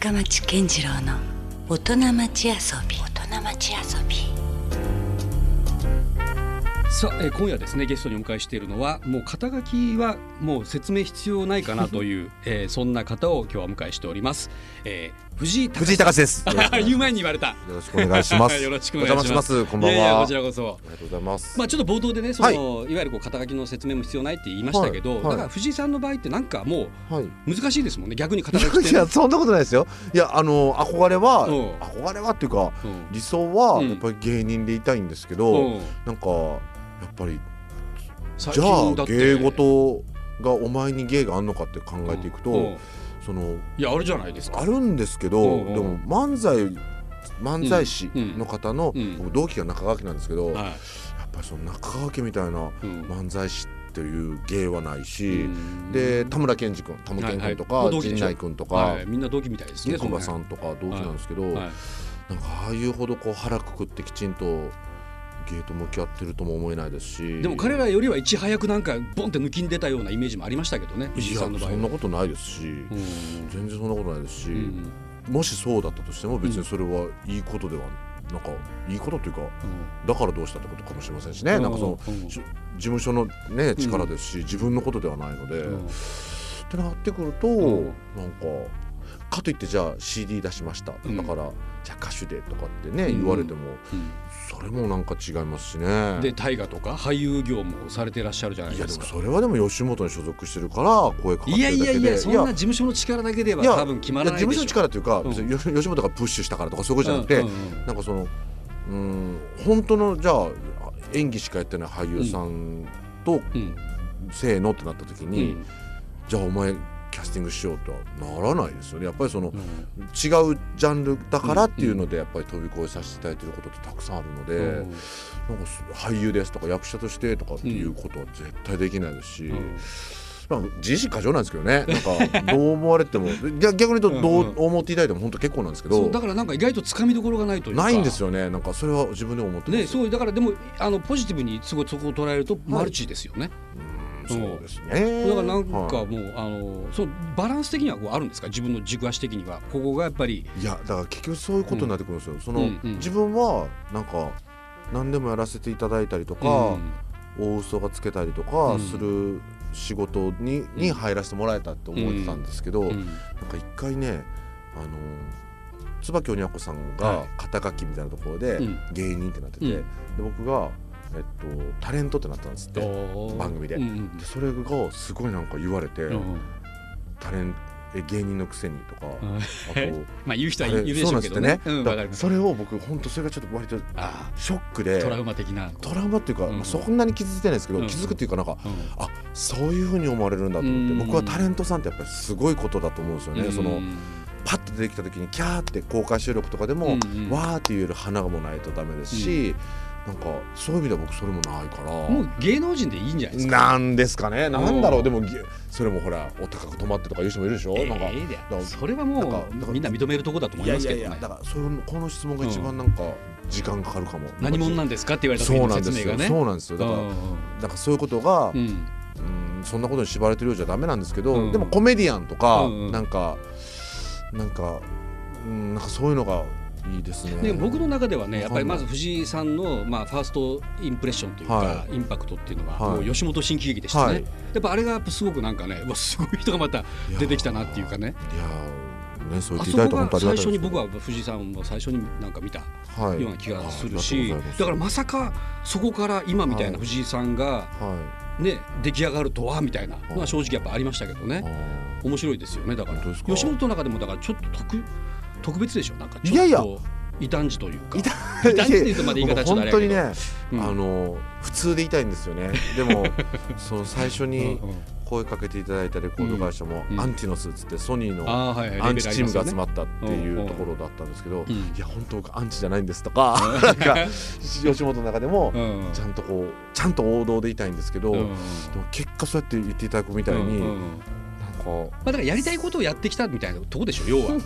深町健次郎の大人町遊び。大人町遊び。さあ、えー今夜ですねゲストにお迎えしているのはもう肩書きはもう説明必要ないかなという、えーそんな方を今日はお迎えしております、えー藤井隆藤井隆です。よ言う前に言われたろしくお願いします。よろしくお願いします。こんばんは。こあちらこそりがとうございます。まあちょっと冒頭でねその、い、わゆるこう肩書きの説明も必要ないって言いましたけど、はいはいだから藤井さんの場合ってなんかもはい。う難しいですもんね逆に肩書きっていやそんなことないですよ。いやあの憧れはうん憧れはっていうかうん理想はうんやっぱり芸人でいたいんですけうど、んなんかやっぱり最じゃあ芸事がお前に芸があんのかって考えていくうんと、そのいやあるじゃないですか。あるんですけど、うんうん。でも漫才漫才師の方の、うん。僕同期が中川家なんですけど、やっはぱりその中川家みたいないうん。漫才師っていう芸はないし、うん。で田村健二君田村健君とか、はいはい。陣内君とか、はい、みんな同期みたいですね小葉さんとか同期なんですけど、はい。なんかああいうほどこう腹くくってきちんと芸と向き合ってるとも思えないですし。でも彼らよりはいち早くなんかボンって抜きに出たようなイメージもありましたけどね藤いや井さんの場合は。そんなことないですし、うん。全然そんなことないですし、うん。もしそうだったとしても別にそれはいいことではなんかいいことというかうん。だからどうしたってことかもしれませんしね、かその事務所のね力ですし、自分のことではないので、うん。ってなってくると、ん。なんかかといってじゃあ CD 出しました、うんだからじゃあ歌手でとかってね、うん。言われてもうんそれもなんか違いますしね。で大河とか俳優業もされてらっしゃるじゃないいやですもそれはでも吉本に所属してるから声かかっていやいるだけで。やいやそんな事務所の力だけではいや多分決まらない事務所の力というか、うん。吉本がプッシュしたからとかそういうことじゃなくて、うんうんうん。なんかそのうん本当のじゃあ演技しかやってない俳優さんと、うん。せーのってなった時に、うん。じゃあお前キャスティングしようとはならないですよね。やっぱりその、うん。違うジャンルだからっていうのでやっぱり飛び越えさせていただいてることってたくさんあるので、うん。なんか俳優ですとか役者としてとかっていうことは絶対できないですし、うん。なんか自意識過剰なんですけどね。なんかどう思われても逆 逆に言うとどう思っていただいても本当結構なんですけど、そうだからなんか意外とつかみどころがないというか。ないんですよね。なんかそれは自分でも思ってます。ねそうだからでもあのポジティブにすごいそこを捉えるとマルチですよね、うんそうですね。だからなんかもう、はいあのそのバランス的にはこうあるんですか？自分の軸足的には。ここがやっぱりいやだから結局そういうことになってくるんですよ、その、うん。うん自分はなんか何でもやらせていただいたりとか、大嘘がつけたりとかうん。する仕事に,、に入らせてもらえたって思ってたんですけど、うん。うんなんか一回ねあの椿鬼奴さんはが肩書きみたいなところでうん。芸人ってなってて、うん。で僕が、えっと、タレントってなったんですって。番組で。うんうんでそれがすごいなんか言われて、うんタレンえ芸人のくせにとか、うん。あと まあ言う人はいあれるでしょうけどね。うん、そうなん。それを僕本当それがちょっと割とあショックあ、でトラウマ的な。トラウマっていうか、うんまあ、そんなに傷ついてないですけど、うん気づくっていうかなんかうん。あそういうふうに思われるんだと思って、うん。僕はタレントさんってやっぱりすごいことだと思うんですよね、そのパッと出てきた時にキャーって公開収録とかでも、わーって言える花もないとダメですし、なんかそういう意味では僕それもないから。もう芸能人でいいんじゃないですか？なんですかね。なんだろう。うん。でもぎそれもほらお高く止まってとかいう人もいるでしょ、ええなんかそれはもうみんな認めるとこだと思いますけどね。だからそれもこの質問が一番なんか時間かかるかも、何者なんですかって言われた時のそうなんです説明がね。よそうなんですよ。だからうんなんかそういうことが、うん。うんそんなことに縛られてるようじゃダメなんですけど、うん。でもコメディアンとか、うんうん。なんかなんか、うん、なんかそういうのがいいですね。で僕の中ではねやっぱりまず藤井さんの、まあ、ファーストインプレッションというか、はインパクトっていうのは、はい。もう吉本新喜劇でしたね、はい。やっぱあれがやっぱすごくなんかねうわすごい人がまた出てきたなっていうかね。いやーねそう言あっていただいて本当ありがたいです。初に僕は藤井さんを最初になんか見たはいような気がするあし、だからまさかそこから今みたいな藤井さんが、はね出来上がるとはみたいなのは正直やっぱありましたけどいねあ面白いですよねだから。吉本の中でもだからちょっと特特別でしょ？なんかちょっといやいや。異端児というか。異 異端児って言うとまだ言い方ちょっとあれ本当にね、うん。あの普通でいたいんですよね。でも その最初に声かけていただいたレコード会社も、うん。アンティノスっつってソニーのアンチチームが集まっったっていうところだったんですけど、うんいや本当僕アンチじゃないんですとか なんか吉本の中でもうんちゃんとこうちゃんと王道でいたいんですけど、うんでも結果そうやって言っていただくみたいに、うなんかまあだからやりたいことをやってきたみたいなとこでしょ要は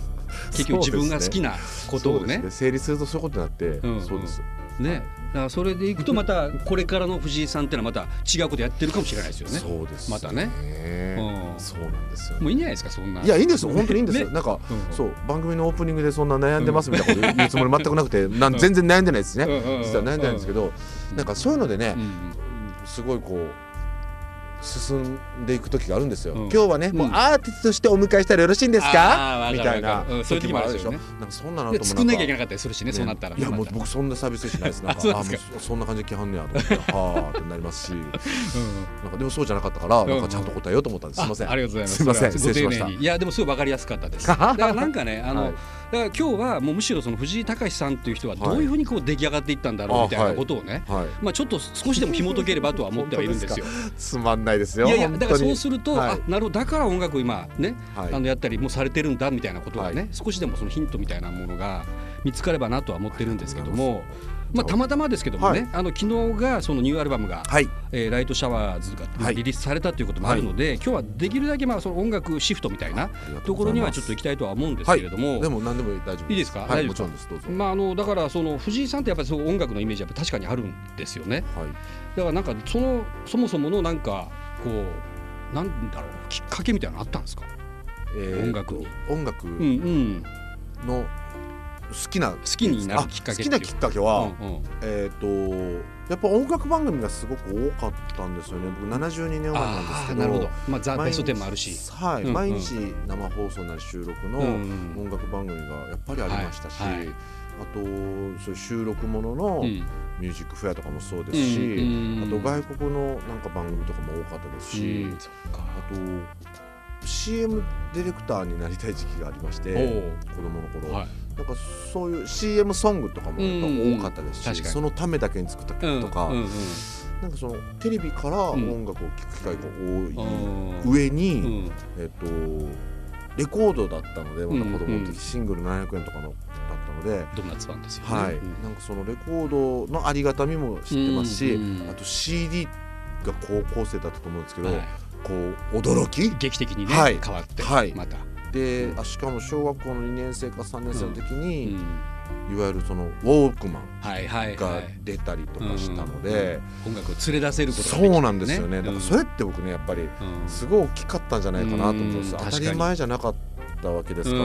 結局自分が好きなことをね。ね。整理するとそういうことになって、うん。そうです。ね。だからそれでいくとまたこれからの藤井さんっていうのはまた違うことやってるかもしれないですよね。そうですまたね。ねそうなんですよ。もういいんじゃないですかそんな。いやいいんですよ。本当にいいんですよ、ね。なんか、うん。そう。番組のオープニングでそんな悩んでますみたいなこと言うつもり全くなくてなん全然悩んでないですね、うんうんうん実は悩んでないんですけど、なんかそういうのでねう、ん。すごいこう進んでいく時があるんですよ、うん。今日はね、もううんアーティストとしてお迎えしたらよろしいんですあかーみたいなそういう時もあるでしょうね。なんかそんなのでとも作んなきゃいけななかったりするしねそうなったら。いやもう僕そんなサービスしないです。なんか あそんな感じで来はんねやと思ってはあってなりますし。なんうん。かでもそうじゃなかったからんなんかちゃんと答えようと思ったんです。すいません。あありがとうございます。すいません。失礼しました。いやでもすごいわかりやすかったです。だからなんかねあの、はいだから今日はもうむしろその藤井隆さんっていう人ははいどういうふうにこう出来上がっていったんだろうみたいなことをね。はいまあちょっと少しでも紐解ければとは思ってはいるんですよ。つまんないですよいやいやだからそうすると、はいあなるほどだから音楽を今ね、はいあのやったりもされてるんだみたいなことがね、はい少しでもそのヒントみたいなものが見つかればなとは思ってるんですけども。まあ、たまたまですけどもね、はい。あの昨日がそのニューアルバムが、はい。えーライトシャワーズがはい。リリースされたということもあるので、今日はできるだけまあその音楽シフトみたいなところにはちょっと行きたいとは思うんですけれども、でも何でも大丈夫です。いいですか？はい。もちろんです。どうぞ。まああのだからその藤井さんってやっぱりそう音楽のイメージはやっぱ確かにあるんですよね。はい。だからなんかそのそもそものなんかこうなんだろうきっかけみたいなのあったんですか？えー音楽に。音楽うんうん。の好きな好好きになるきっかけ好きなきっかけは、うんうん。えっ、とやっぱ音楽番組がすごく多かったんですよね。僕72年生まれなんですけど。なるほど。まあザ毎ベスト10もあるし。はい、うんうん。毎日生放送なり収録の音楽番組がやっぱりありましたし、はいはい。あとそういう収録もののうん。ミュージックフェアとかもそうですし、うんうんあと外国のなんか番組とかも多かったですし、うん。あと CM ディレクターになりたい時期がありまして子供の頃、はい。なんかそういう CM ソングとかも多かったですし、うんそのためだけに作った曲とか、うんうんなんかそのテレビから音楽を聴く機会が多い、うん上に、うん。えっとレコードだったのでまた子供のうん。うん時シングル700円とかのだったので、ドーナツパンですよね。はい、うん。なんかそのレコードのありがたみも知ってますし、うんうん。あと CD が高校生だったと思うんですけど、はい。こう驚き？劇的にね、はい。変わって、はい。また、であしかも小学校の2年生か3年生の時うに、ん。いわゆるそのウォークマンはいはいがはい。出たりとかしたので、音楽を連れ出せることがそうなんですよね、だからそれうんって僕ねやっぱりうん。すごい大きかったんじゃないかなと思うんですうん。当たり前じゃなかったわけですから、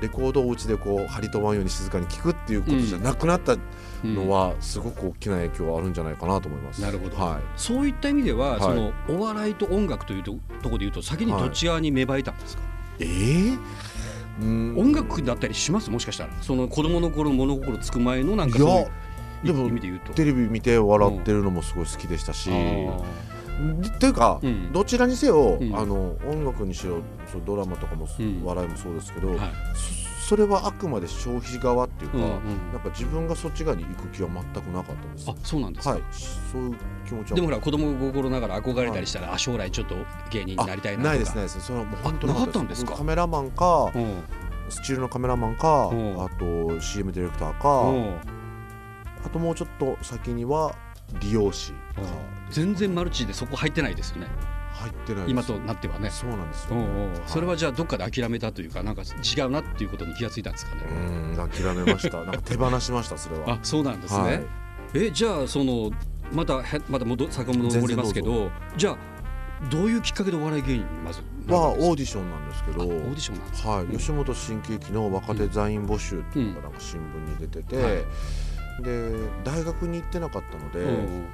レコードをお家でこう張り止まんように静かに聴くっていうことじゃなくなったのはすごく大きな影響はあるんじゃないかなと思います。なるほど。はそういった意味では、はい。そのお笑いと音楽というとところでいうと先にどっち側に芽生えたんですか、い、えー？うん。音楽だったりします？もしかしたら。その子供の頃物心つく前のなんかいやそうでもいう意味で言うと。テレビ見て笑ってるのもすごい好きでしたし。あというか、うん。どちらにせよ、うん。あの音楽にしろそうドラマとかも、うん。笑いもそうですけど、ーはいそそれはあくまで消費側っていうか、うんうん。なんか自分がそっち側に行く気は全くなかったです。あそうなんですか、はい、そういう気持ちは。でもほら子供心ながら憧れたりしたら、あ将来ちょっと芸人になりたいなとか。ないですないです。それはもう本当あななかったんですか？カメラマンかうん。スチールのカメラマンかうん。あと CM ディレクターうかん。あともうちょっと先には理容師か全然マルチでそこ入ってないですよね入ってない今となってはね。そうなんですようんう。んはい。それはじゃあどっかで諦めたというかなんか違うなっていうことに気がついたんですかね。うん諦めました。なんか手放しましたそれは。あそうなんですね、はい。えじゃあそのまたへまた戻遡りますけどじゃあどういうきっかけでお笑い芸人にまず？はオーデディションなんですけど。オーディションはい、うん吉本新喜劇の若手座員募集っていうのがなんか新聞に出てて、はいで大学に行ってなかったので、うん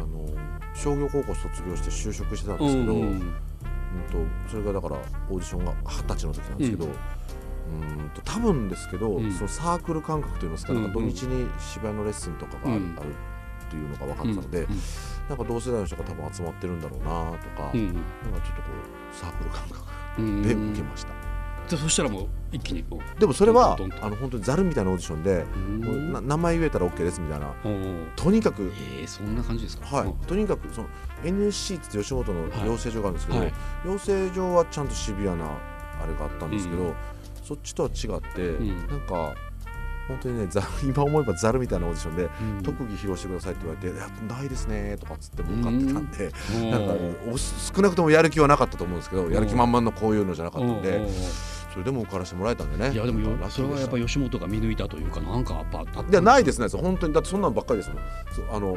あの商業高校卒業して就職してたんですけど、うんうんとそれがだからオーディションが二十歳の時なんですけど、うんと多分ですけど、うん。そのサークル感覚といいますか,、なんか土うん。日に芝居のレッスンとかがある,、っていうのが分かってたので、うんなんか同世代の人が多分集まってるんだろうなとか、うんなんかちょっとこうサークル感覚うん。で受けました。でそしたらもう一気にこう。でもそれはあの本当にザルみたいなオーディションで、名前言えたら OK ですみたいな。うんとにかくえー、そんな感じですか。はい、とにかくその NSC って吉本の養成所があるんですけど、はい。養成所はちゃんとシビアなあれがあったんですけど、うん。そっちとは違って、ん。なんか本当にねざ 今思えばザルみたいなオーディションで、うん。特技披露してくださいって言われて「いやないですね」とかっつって向かってたんで、うん。なんかお少なくともやる気はなかったと思うんですけど、やる気満々のこういうのじゃなかったんで、それでも受からせてもらえたんでね。いやでもよそれはやっぱ吉本が見抜いたというかなんかやっぱあった。いやないですね。本当にだってそんなのばっかりですもん。あの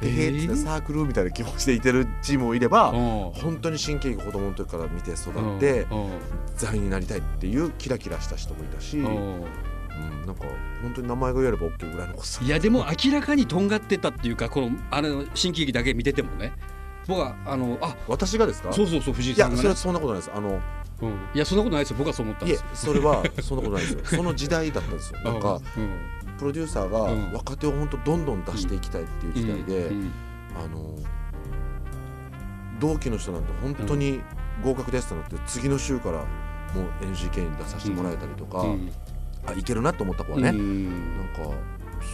でへーサークルみたいな気持ちでいてるチームもいればうん。本当に新喜劇子供の時から見て育ってうん。座員になりたいっていうキラキラした人もいたし、うん、うんなんか本当に名前が言えれば OK ぐらいのいやでも明らかにとんがってたっていうかこのあの新喜劇だけ見ててもね。僕はあのあ私がですか？そうそうそう藤井いさんがね。やそれはそんなことないです。あのうん。いやそんなことないですよ。僕はそう思ったんいえですそれはそんなことないですよ。その時代だったんですよ。なんかうん。プロデューサーがうん。若手を本当どんどん出していきたいっていう時代で、うん。あの同期の人なんて本当に合格ですってなって次の週からもう NGK に出させてもらえたりとか、うん。あいけるなと思った子はね、うん。なんか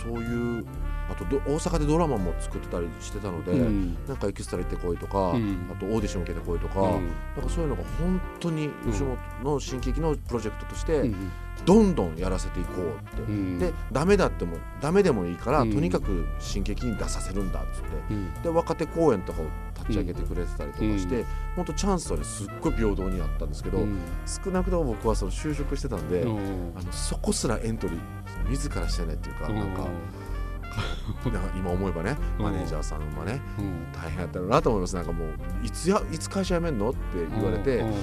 そういうあとど大阪でドラマも作ってたりしてたので、うん。なんかエキストラ行ってこいとか、うん。あとオーディション受けてこいとか、うん。なんかそういうのが本当に吉本の新喜劇のプロジェクトとしてうん。どんどんやらせていこうって、うん。でダメだってもダメでもいいから、うん。とにかく新喜劇に出させるんだっつって。うん。で若手公演とかを立ち上げてくれてたりとかして、うん。本当チャンスはねすっごい平等にあったんですけど、うん。少なくとも僕はその就職してたんで、うん。あのそこすらエントリー自らしてないっていうかなんか 今思えばねうん。マネージャーさんはねうん。大変やったなと思います。なんかもういつやいつ会社辞めんのって言われて、うん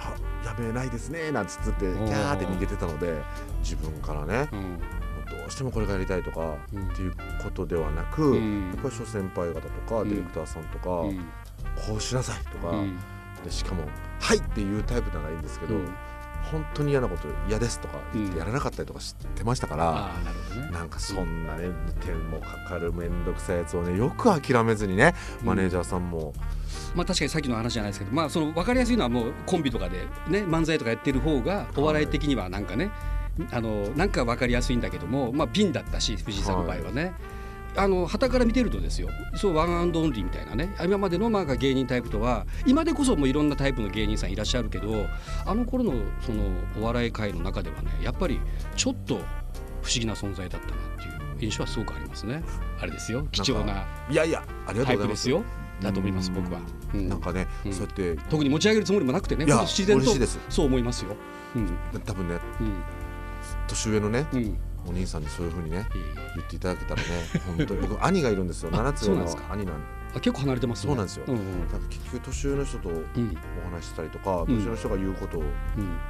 あやめないですねなんつってキんャーって逃げてたので自分からねどうしてもこれがやりたいとかうん。っていうことではなく、うん。やっぱり諸先輩方とかん。ディレクターさんとか、うん。こうしなさいとか、うん。でしかも「はい!」っていうタイプならいいんですけど、うん本当に嫌なこと嫌ですとか言っうんてやらなかったりとかしてましたから、ああなね。なんかそんなね手もかかる面倒くさいやつをねよく諦めずにねマネージャーさんも、まあ確かにさっきの話じゃないですけど、まあその分かりやすいのはもうコンビとかでね漫才とかやってる方がお笑い的にはなんかね、あのなんか分かりやすいんだけども、まあピンだったし藤井さんの場合はね。あの旗から見てるとですよそうワンアンドオンリーみたいなね今までのまあ芸人タイプとは今でこそもういろんなタイプの芸人さんいらっしゃるけどあの頃のそのお笑い界の中ではねやっぱりちょっと不思議な存在だったなっていう印象はすごくありますね。あれですよ。貴重ないやいやありがとうございます。プですよ。だと思いますうん僕は、うん。なんかね、うん。そうやって。特に持ち上げるつもりもなくてね自然とそう思いますよ。うん。多分ねうん。年上のねうん、いお兄さんにそういう風にね言っていただけたらね 本当に。僕兄がいるんですよ。あ7つ上のそうなんですか？兄なんあ結構離れてますね。そうなんですよ。うんうん。だ結局年上の人とおうん。話ししたりとか、うん年上の人が言うことをうん。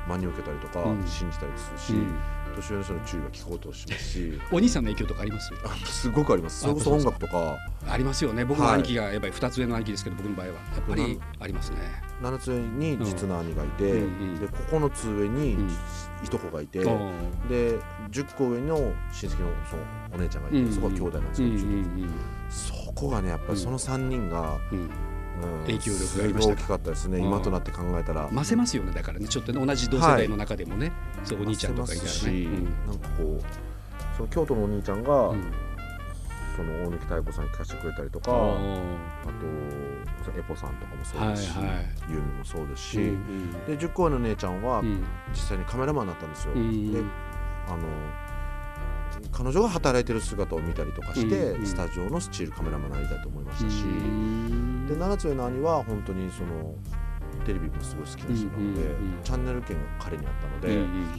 真に受けたりとか、うん。信じたりするし、うん年上の人の注意は聞こうとしますし。お兄さんの影響とかあります？あすごくあります。それこそ音楽とか。ありますよね。僕のはい兄貴がやっぱり2つ上の兄貴ですけど僕の場合は。やっぱりありますね。7つ上に実の兄がいて、うん。うんで9つ上にうん。いとこがいて、うんで10個上の親戚のそのお姉ちゃんがいて、うんそこは兄弟なんですよ、うんううちのん。そこがねやっぱりその3人が、うん影響力がありましたか。大きかったですね、うん。今となって考えたら。ませますよね。だからねちょっとね同じ同世代の中でもね、そうお兄ちゃんとかいたし、ね。うんなん。かこうその京都のお兄ちゃんが、うん。その大貫妙子さんに聞かせてくれたりとか、ああとエポさんとかもそうですし、はいはい。ユーミンもそうですし、ーうんで10個上の姉ちゃんはうん。実際にカメラマンになったんですよ。うん。であの彼女が働いてる姿を見たりとかして、うん。スタジオのスチールカメラマンになりたいと思いましたし、うんで7つ上の兄は本当にそのテレビもすごい好きな人なので、チャンネル権が彼にあったので、うんうん。なんか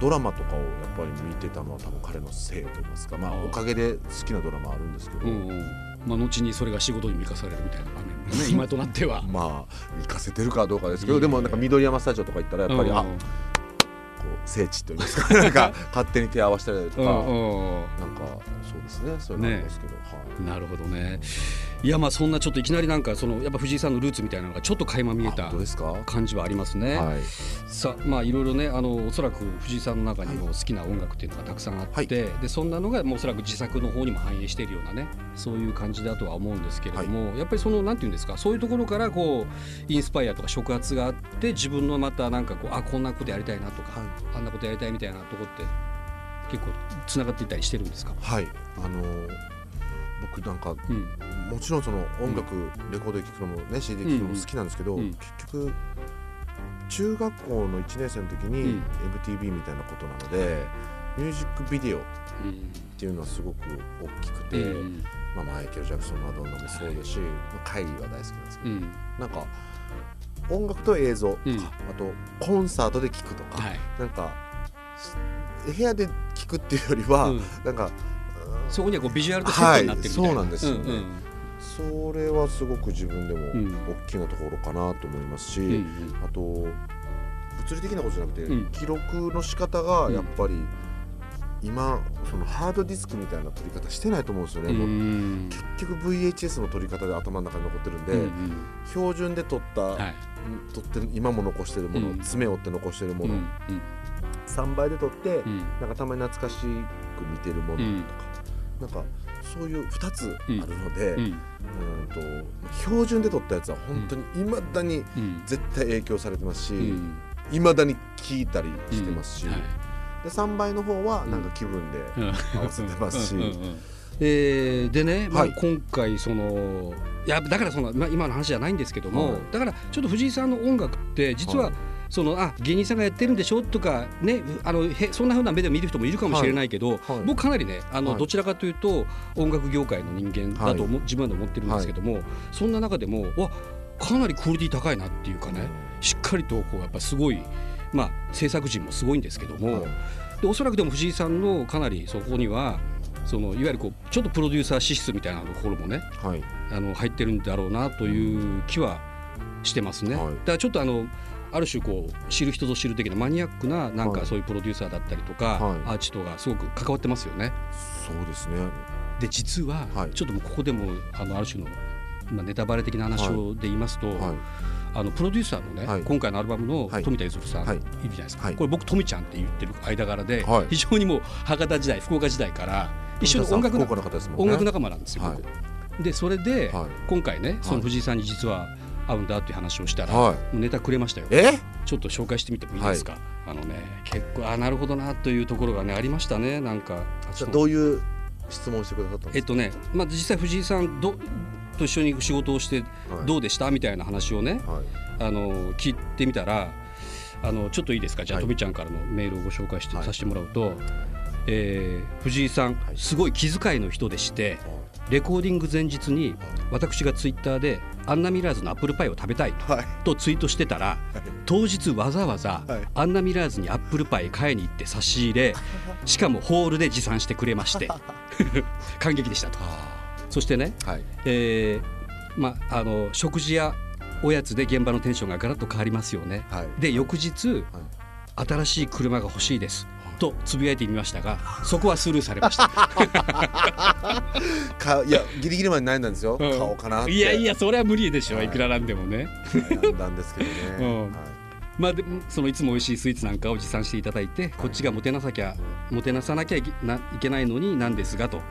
ドラマとかをやっぱり見てたのは多分彼のせいと言いますか、まあ、おかげで好きなドラマあるんですけど、うんうん。まあ、後にそれが仕事に生かされるみたいな場面もね今となっては。まあ行かせてるかどうかですけどでもなんか緑山スタジオとか行ったらやっぱり、うんあこう聖地と言いますかなんか勝手に手を合わせたりとか、なんかそうですねそういうのあるんですけど、はい。なるほどね。いやまあそんなちょっといきなりなんかそのやっぱ藤井さんのルーツみたいなのがちょっと垣間見えあた感じはありますね。い、さあまあいろいろねあのおそらく藤井さんの中にも好きな音楽っていうのがたくさんあって、はい。でそんなのがもうおそらく自作の方にも反映しているようなねそういう感じだとは思うんですけれども、やっぱりそのなんていうんですかそういうところからこうインスパイアとか触発があって自分のまたなんかこうあこんなことやりたいなとか、はい。あんなことやりたいみたいなとこって結構つながっていったりしてるんですか、はい、あのー僕なんかうんもちろんその音楽、レコードで聴くのもね CD で聴くのも好きなんですけど、うん。うん結局中学校の1年生の時にうん。MTV みたいなことなので、ミュージックビデオっうんていうのはすごく大きくて、うんまあ、マイケル・ジャクソンマドンナもそうですし、まあカイリーは大好きなんですけど、うん。なんか音楽と映像とか、うん。あとコンサートで聴くとか、はい。なんか部屋で聴くっていうよりは、うん。なんかうそこにはこうビジュアルとセットになってるみたいな、はいそうなんですよね。うんそれはすごく自分でもん。大きなところかなと思いますし、うんうん。あと物理的なことじゃなくて、うん。記録の仕方がやっぱり今そのハードディスクみたいな撮り方してないと思うんですよね、うもうん結局 VHS の撮り方で頭の中に残ってるんで、うんうん。標準で撮った、はい。撮ってる今も残してるもの、うん。爪を折って残してるもの、うん3倍で撮って、うん。なんかたまに懐かしく見てるものとか、うん。なんかそういう2つあるので、うん。うんと標準で撮ったやつは本当にいまだにうん。絶対影響されてますしうん。いま、未だに聞いたりしてますし、はい。で3倍の方はなんか気分でうん。合わせてますし、うん。うん。うん。えーでね、まあはい。今回そのいやだからその、まあ、今の話じゃないんですけども、はい。だからちょっと藤井さんの音楽って実は、はいそのあ芸人さんがやってるんでしょとかねあのへそんな風な目で見る人もいるかもしれないけど、はいはい。僕かなりねあの、はい。どちらかというと音楽業界の人間だと思、自分は思ってるんですけども、そんな中でもわかなりクオリティ高いなっていうかね、しっかりとこうやっぱすごい、まあ、制作陣もすごいんですけども、はい。でおそらくでも藤井さんのかなりそこにはそのいわゆるこうちょっとプロデューサー資質みたいなところもねはい。あの入ってるんだろうなという気はしてますね。はい。だからちょっとあのある種こう知る人ぞ知る的なマニアックななんかはい。そういうプロデューサーだったりとか、はい。アーティストがすごく関わってますよね。そうですね。で実ははい。ちょっともうここでもあのある種のまあネタバレ的な話をで言いますと、はい。あのプロデューサーのね、はい。今回のアルバムのはい。富田ゆずるさん、はい。い、るじゃないですか、はい。これ僕富ちゃんって言ってる間柄で、はい。非常にもう博多時代福岡時代から一緒に音楽ね。音楽仲間なんですよ、はい。僕でそれで、はい。今回ねその藤井さんに実は会うんだっていう話をしたら、はい。ネタくれましたよ。え？ちょっと紹介してみてもいいですか、あのね結構あなるほどなというところがねありましたね。なんかじゃあどういう質問してくださったんですか？えっとね、まあ、実際藤井さんどと一緒に仕事をしてはい。どうでした？みたいな話をね、はい。あの聞いてみたらあのちょっといいですか？じゃあ、はい。とみちゃんからのメールをご紹介して、はい。させてもらうと、えー藤井さん、はい。すごい気遣いの人でしてレコーディング前日に私がツイッターでアンナミラーズのアップルパイを食べたいとツイートしてたら当日わざわざはい。アンナミラーズにアップルパイ買いに行って差し入れしかもホールで持参してくれまして 感激でしたと。そしてね、はい。えーまあ、あの食事やおやつで現場のテンションがガラッと変わりますよね。はい。で翌日、新しい車が欲しいですとつぶやいてみましたがそこはスルーされました。かいやギリギリまで悩んだんですよ、うん。買おうかなって。いやいやそれは無理でしょ、はい。い、くらなんでもね。悩んだんですけどね、うん。はい。まあでもそのいつも美味しいスイーツなんかを持参していただいて、こっちがもてなさきゃもてなさなきゃいけないけないのになんですがと。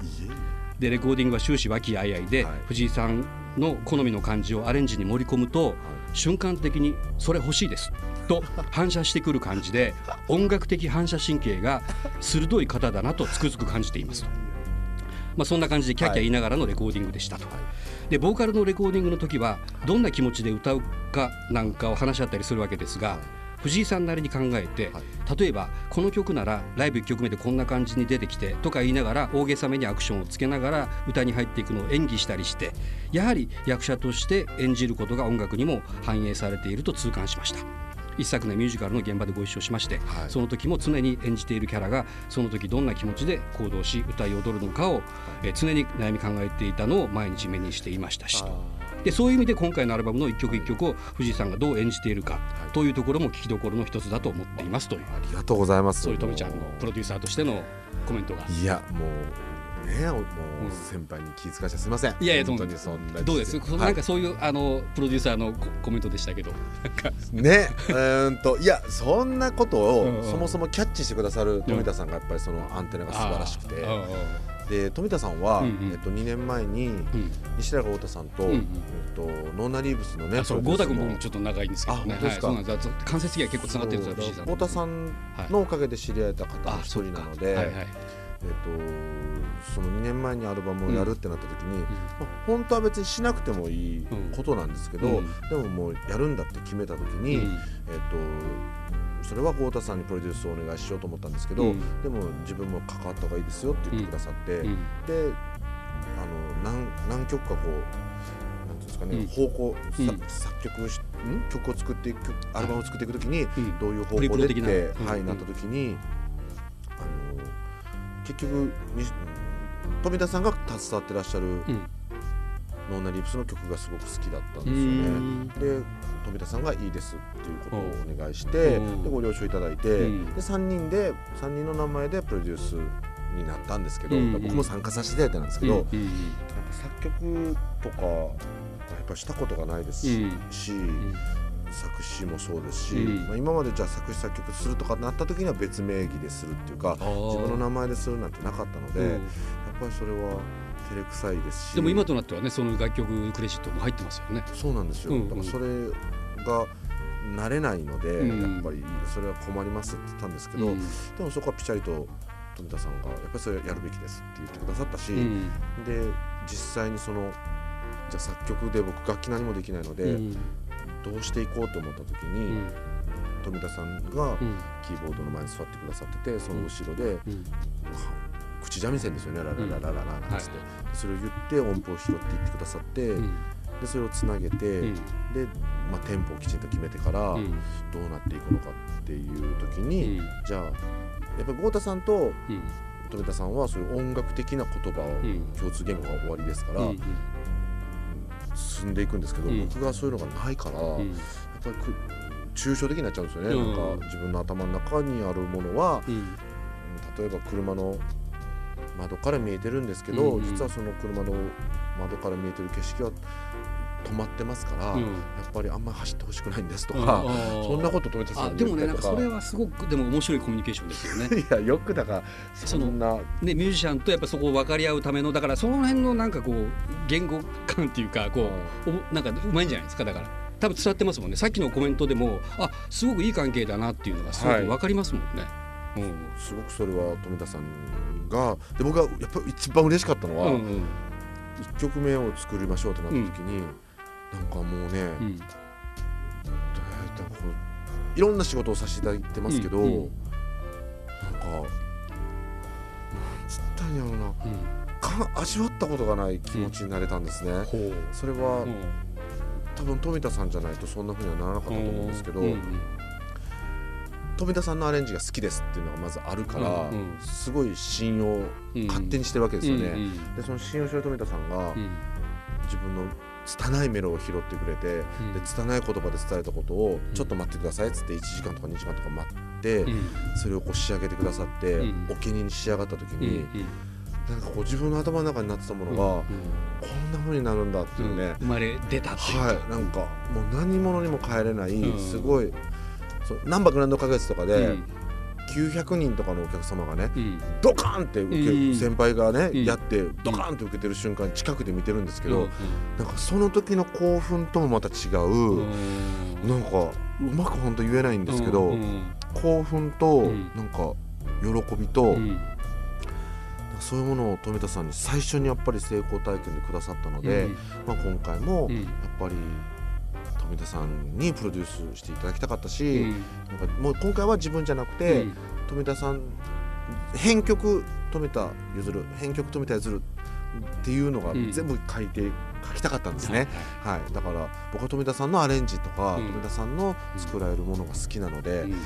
でレコーディングは終始和気あいあいで、はい。藤井さんの好みの感じをアレンジに盛り込むと、瞬間的にそれ欲しいですと反射してくる感じで音楽的反射神経が鋭い方だなとつくづく感じていますと。まあ、そんな感じでキャッキャ言いながらのレコーディングでしたと。でボーカルのレコーディングの時はどんな気持ちで歌うかなんかを話し合ったりするわけですが、藤井さんなりに考えて、はい例えばこの曲ならライブ1曲目でこんな感じに出てきてとか言いながら大げさめにアクションをつけながら歌に入っていくのを演技したりしてやはり役者として演じることが音楽にも反映されていると痛感しました。一昨年ミュージカルの現場でご一緒しまして、はい。その時も常に演じているキャラがその時どんな気持ちで行動し歌い踊るのかを、えー常に悩み考えていたのを毎日目にしていましたしでそういう意味で今回のアルバムの一曲一曲を藤井さんがどう演じているかい。というところも聞きどころの一つだと思っていますという。ありがとうございます。そういう富ちゃんのプロデューサーとしてのコメントが。いやもうねもう先輩に気遣わしてすみません。いやいや本当にそんなどうです、はいなんかそういうあのプロデューサーのココメントでしたけど。ねうーんといやそんなことをそもそもキャッチしてくださる富田さんがやっぱりそのアンテナが素晴らしくて。で富田さんは、えっと、2年前に西永太田さんと,、えっと、ノーナリーブスのねあそう豪太君僕もちょっと長いんですけどね。間接的には結構つながってるんですよ藤井さん太田さんのおかげで知り合えた方の一人なので、えっと、その2年前にアルバムをやるってなった時に、まあ、本当は別にしなくてもいいことなんですけど、うん。でももうやるんだって決めた時に、うん。えっと、それは豪太さんにプロデュースをお願いしようと思ったんですけど、うん。でも自分も関わった方がいいですよって言ってくださって、うん。であの何何曲かこうですかね、うん。方向、うん。さ作曲しん？曲を作っていくアルバムを作っていく時に、うん。どういう方向でって、はいうん。なった時にあの結局に冨田さんが携わってらっしゃるうん。ノーナ・リーヴスの曲がすごく好きだったんうですよね。ん。で冨田さんがいいですっていうことをお願いしてうん。でご了承いただいてうん。で3人で3人の名前でプロデュースになったんですけどうん。僕も参加させていただいたんですけど、うん。うん。なんか作曲とかやっぱしたことがないですし,、ん。作詞もそうですし、うん。まあ、今までじゃあ作詞作曲するとかなった時には別名義でするっていうか自分の名前でするなんてなかったので、うん。やっぱりそれは照れくさいですし。でも今となってはねその楽曲クレジットも入ってますよね。そうなんですよ、うんうん。だからそれが慣れないので、うんやっぱりそれは困りますって言ったんですけど、うんでもそこはピチャリと富田さんがやっぱりそれやるべきですって言ってくださったし、うんで実際にそのじゃあ作曲で僕楽器何もできないので、うん。どうしていこうと思った時に、うん。富田さんがうん。キーボードの前に座ってくださっててその後ろで、うん口三味線ですよね。ラララララララなんつって、それを言って音符を拾っていってくださって、うん。でそれをつなげて、うん。で、まあ、テンポをきちんと決めてから、うん。どうなっていくのかっていう時に、うん。じゃあやっぱり豪太さんとうん。富田さんはそういう音楽的な言葉を、ん。共通言語が終わりですから、うん進んでいくんですけど、うん。僕がそういうのがないから、うん。やっぱりく抽象的になっちゃうんですよね、うん。なんか自分の頭の中にあるものは、例えば車の窓から見えてるんですけど、うんうん。実はその車の窓から見えてる景色は止まってますから、うん。やっぱりあんまり走ってほしくないんですとあか、ー。そんなこと富田さんにあでもねなんかそれはすごくでも面白いコミュニケーションですよね。いやよくだからそんな。ねミュージシャンとやっぱそこを分かり合うためのだからその辺のなんかこう言語感っていうかこうおなんかうまいんじゃないですか？だから。多分伝わってますもんね。さっきのコメントでもあすごくいい関係だなっていうのがすごく分かりますもんね。すごくそれは富田さんがで僕がやっぱり一番嬉しかったのは、うんうん。うん1曲目を作りましょうってなった時に、なんかもうね、うん。いろんな仕事をさせていただいてますけど、うんうん。なんかなんつったんやろうな。うん。か味わったことがない気持ちになれたんですね、それは、多分富田さんじゃないとそんな風にはならなかったと思うんですけど、うん富田さんのアレンジが好きですっていうのがまずあるから、うんうん。すごい信用うん勝手にしてるわけですよね、うんうんでその信用してる富田さんが、うん。自分の拙いメロを拾ってくれて、うん。で拙い言葉で伝えたことをうん。ちょっと待ってくださいっつって1時間とか2時間とか待って、うん。それをこう仕上げてくださって、うん。お気に入りに仕上がった時うんに、なんかこう自分の頭の中になってたものが、こんな風になるんだっていうね、生まれ出たっていうか。はい。なんかもう何者にも変えれない、うん。すごいそう難波グランド花月とかで、うん。900人とかのお客様がねうん。ドカーンって受け、うん。先輩がね、うん。やってドカーンって受けてる瞬間近くで見てるんですけど、うん。なんかその時の興奮ともまた違う、うん。なんかうまく本当言えないんですけど、うん。興奮と、うん。なんか喜びと、うん。そういうものを富田さんに最初にやっぱり成功体験でくださったので、うん。まあ、今回もうん。やっぱり富田さんにプロデュースしていただきたかったし、うん。なんかもう今回は自分じゃなくて、うん。富田さん編曲富田譲る編曲富田譲るっていうのがうん。全部書いて、書きたかったんですね、はい。はい。だから僕は富田さんのアレンジとか、うん。富田さんの作られるものが好きなので、うん。なんか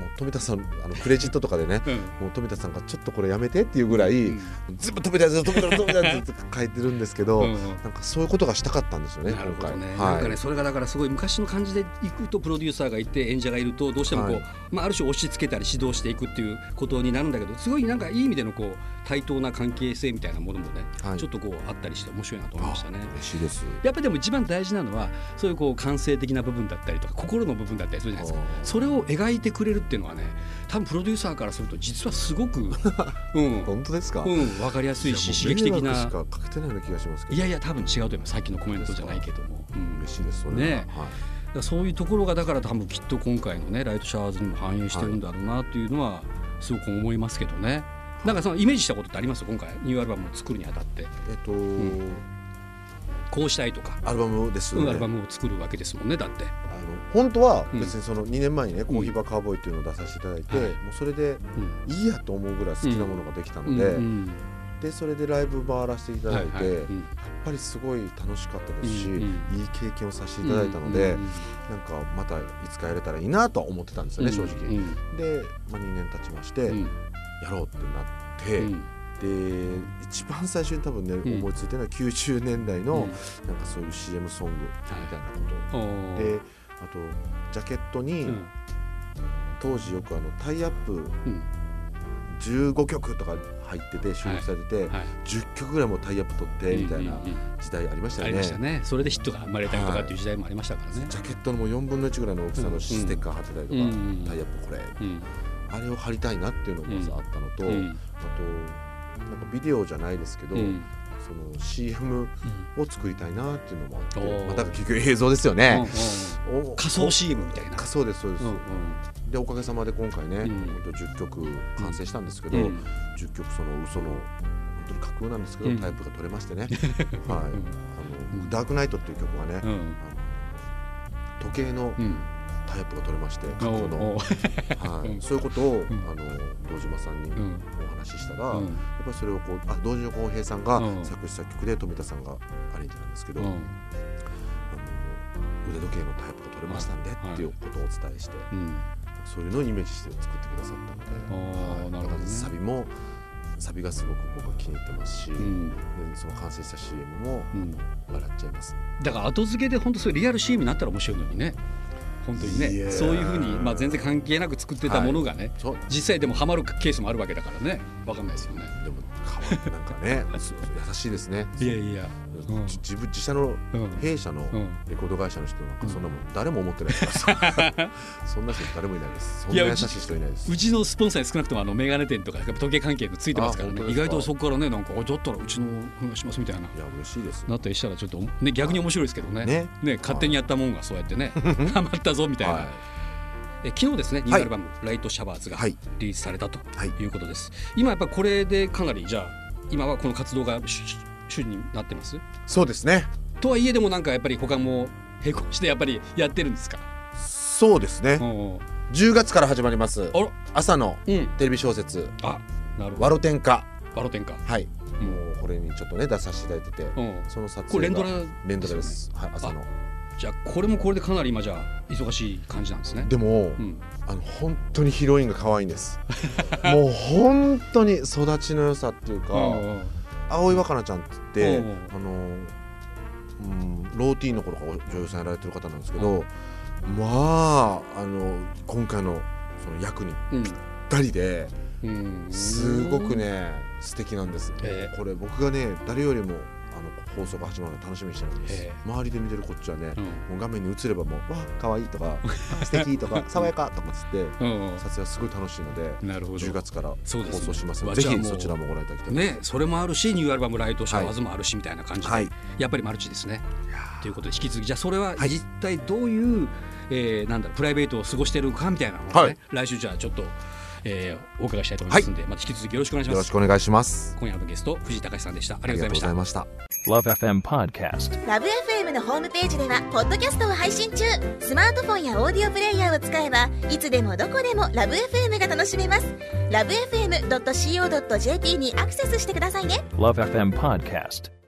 もう富田さんあのクレジットとかでねうん。もう富田さんがちょっとこれやめてっていうぐらい、うん。全部富田譲る富田富田って書いてるんですけど、うん。なんかそういうことがしたかったんですよねなるほどね、今回。なんかねそれがだからすごい昔の感じでいくとプロデューサーがいて演者がいるとどうしてもこう、はい。まあ、ある種押し付けたり指導していくっていうことになるんだけどすごいなんかいい意味でのこう対等な関係性みたいなものもね、はいちょっとこうあったりして面白いなと思いましたね。嬉しいです。やっぱりでも一番大事なのはそういうこう感性的な部分だったりとか心の部分だったりするじゃないですかそれを描いてくれるっていうのはね多分プロデューサーからすると実はすごく、うん本当ですか？うん、分かりやすいし刺激的な惑しかかけてないような気がしますけど。いやいや多分違うと思いますさっきのコメントじゃないけども。うん嬉しいです。それはねはいそういうところがだから多分きっと今回のねライトシャワーズにも反映してるんだろうなっていうのはすごく思いますけどね。なんかそのイメージしたことってあります？今回ニューアルバムを作るにあたって。えっと、ん。こうしたいとか、アルバムですよね。うんアルバムを作るわけですもんねだって。あの本当はうん。別にその2年前にね、コーヒーバーカーボーイっていうのを出させていただいて、はい。もうそれでうんいいやと思うぐらい好きなものができたので、うん。でそれでライブ回らせていただいて、はいはい。やっぱりすごい楽しかったですし、うんうん。いい経験をさせていただいたので、うんなんかまたいつかやれたらいいなとは思ってたんですよね、正直。うん。で、まあ、2年経ちまして、うんやろうってなって、うん。で一番最初に多分ね、ん。思いついたのは90年代の、うん。なんかそういう CM ソングみたいなこと、おー。であとジャケットに、うん。当時よくあのタイアップうん。15曲とか入ってて収録されてて、はい。10曲ぐらいもタイアップ取ってみたいなうん。うんうん時代ありましたあよね。りましたね。それでヒットが生まれたりとかっていう時代もありましたからね、ジャケットのもう4分の1ぐらいの大きさのステッカー貼ってたりとか、うんうん。タイアップこれ。うんあれを貼りたいなっていうのがまずあったのと、うん。あとなんかビデオじゃないですけど、うん。その CM を作りたいなっていうのもあって、おー。まあ、だから結局映像ですよね。お仮想 CM みたいな。仮想ですそうです、うんでおかげさまで今回ね、うん。本当10曲完成したんですけど、うん。10曲その嘘の本当に架空なんですけど、うん。タイプが取れましてね、はい、あのうん。ダークナイトっていう曲がね、うん。あの時計のうんタイプが取れまして架空の、はい。うん。そういうことを、ん。あの堂島さんにうん。お話ししたら、うん。やっぱりそれをこうあ堂島康平さんがうん。作詞作曲で富田さんがアレンジなんですけど、うん。あの腕時計のタイプが取れましたんでっていうことをお伝えして、うん。そういうのをイメージして作ってくださったので、あーなるほどね。だからサビもサビがすごく僕は気に入ってますし、うん。でその完成した CM もうん。笑っちゃいます。だから後付けで本当そういうリアル CM になったら面白いのにね本当にねー。そういうふうに、まあ、全然関係なく作ってたものがね、そう。実際でもハマるケースもあるわけだからね。わかんないですよね。でもなんかね優しいですね。いやいや、うん。じ自分自社のうん。弊社のうん。レコード会社の人なんかそんなもん誰も思ってない。から、そんな人誰もいないです。そんな優しい人いないです。う。ちのスポンサーに少なくともあのメガネ店とか時計関係がついてますからね。意外とそこからねなんかあだったらうちのお願いしますみたいな。いや嬉しいです。なったりしたらちょっとね逆に面白いですけどね。ね。勝手にやったもんがそうやってね。ハマったぞみたいな、はえ昨日ですねニューアルバム「ライトシャバーズ」がはい。リリースされたとはい。いうことです、今やっぱこれでかなりじゃあ今はこの活動が主主になってます？そうですね。とはいえでもなんかやっぱり他も並行してやっぱりやってるんですか？そうですね。う。ん10月から始まります。朝のうん。テレビ小説。あなるほ「ワどロ天下バロテンか」はい、うん。もうこれにちょっとね出させていただいてて、うん。その撮これ連ドラ連ドラです。はい朝の。じゃあこれもこれでかなり今じゃあ忙しい感じなんですね。でも、うん。あの本当にヒロインが可愛いんです。もう本当に育ちの良さっていうか、うん青井若菜ちゃんって言って、うん。あの、うん、ローティーンの頃から女優さんやられてる方なんですけど、まああの今回のその役にうん。ぴったりで、うん。すごくね素敵なんです、ええこれ僕がね誰よりもあの放送が始まるの楽しみにしてるんです、え。周りで見てるこっちはね、うん。もう画面に映ればもう「わ可愛いとか「素敵とか「爽やか」とかっつってうん撮影はすごい楽しいのでなるほど。10月から放送しますのでぜひそちらもご覧いただきたいねそれもあるしニューアルバム「ライトシャワーズ」もあるしみたいな感じで、はい。やっぱりマルチですね。ということで引き続きじゃあそれははい。実態どういう、えーなんだろうプライベートを過ごしてるかみたいなのをね、はい。来週じゃあちょっと、えーお伺いしたいと思いますんで、また引き続きよろしくお願いしよろしますくお願いします。今夜のゲスト藤井隆さんでした。あありがとうございました。ました。Love FM Podcast. ラブ f m のホームページではポッドキャストを配信中。スマートフォンやオーディオプレイヤーを使えばいつでもどこでもラブ f m が楽しめます。ラブ FM.co.jp にアクセスしてくださいね。Love FM Podcast.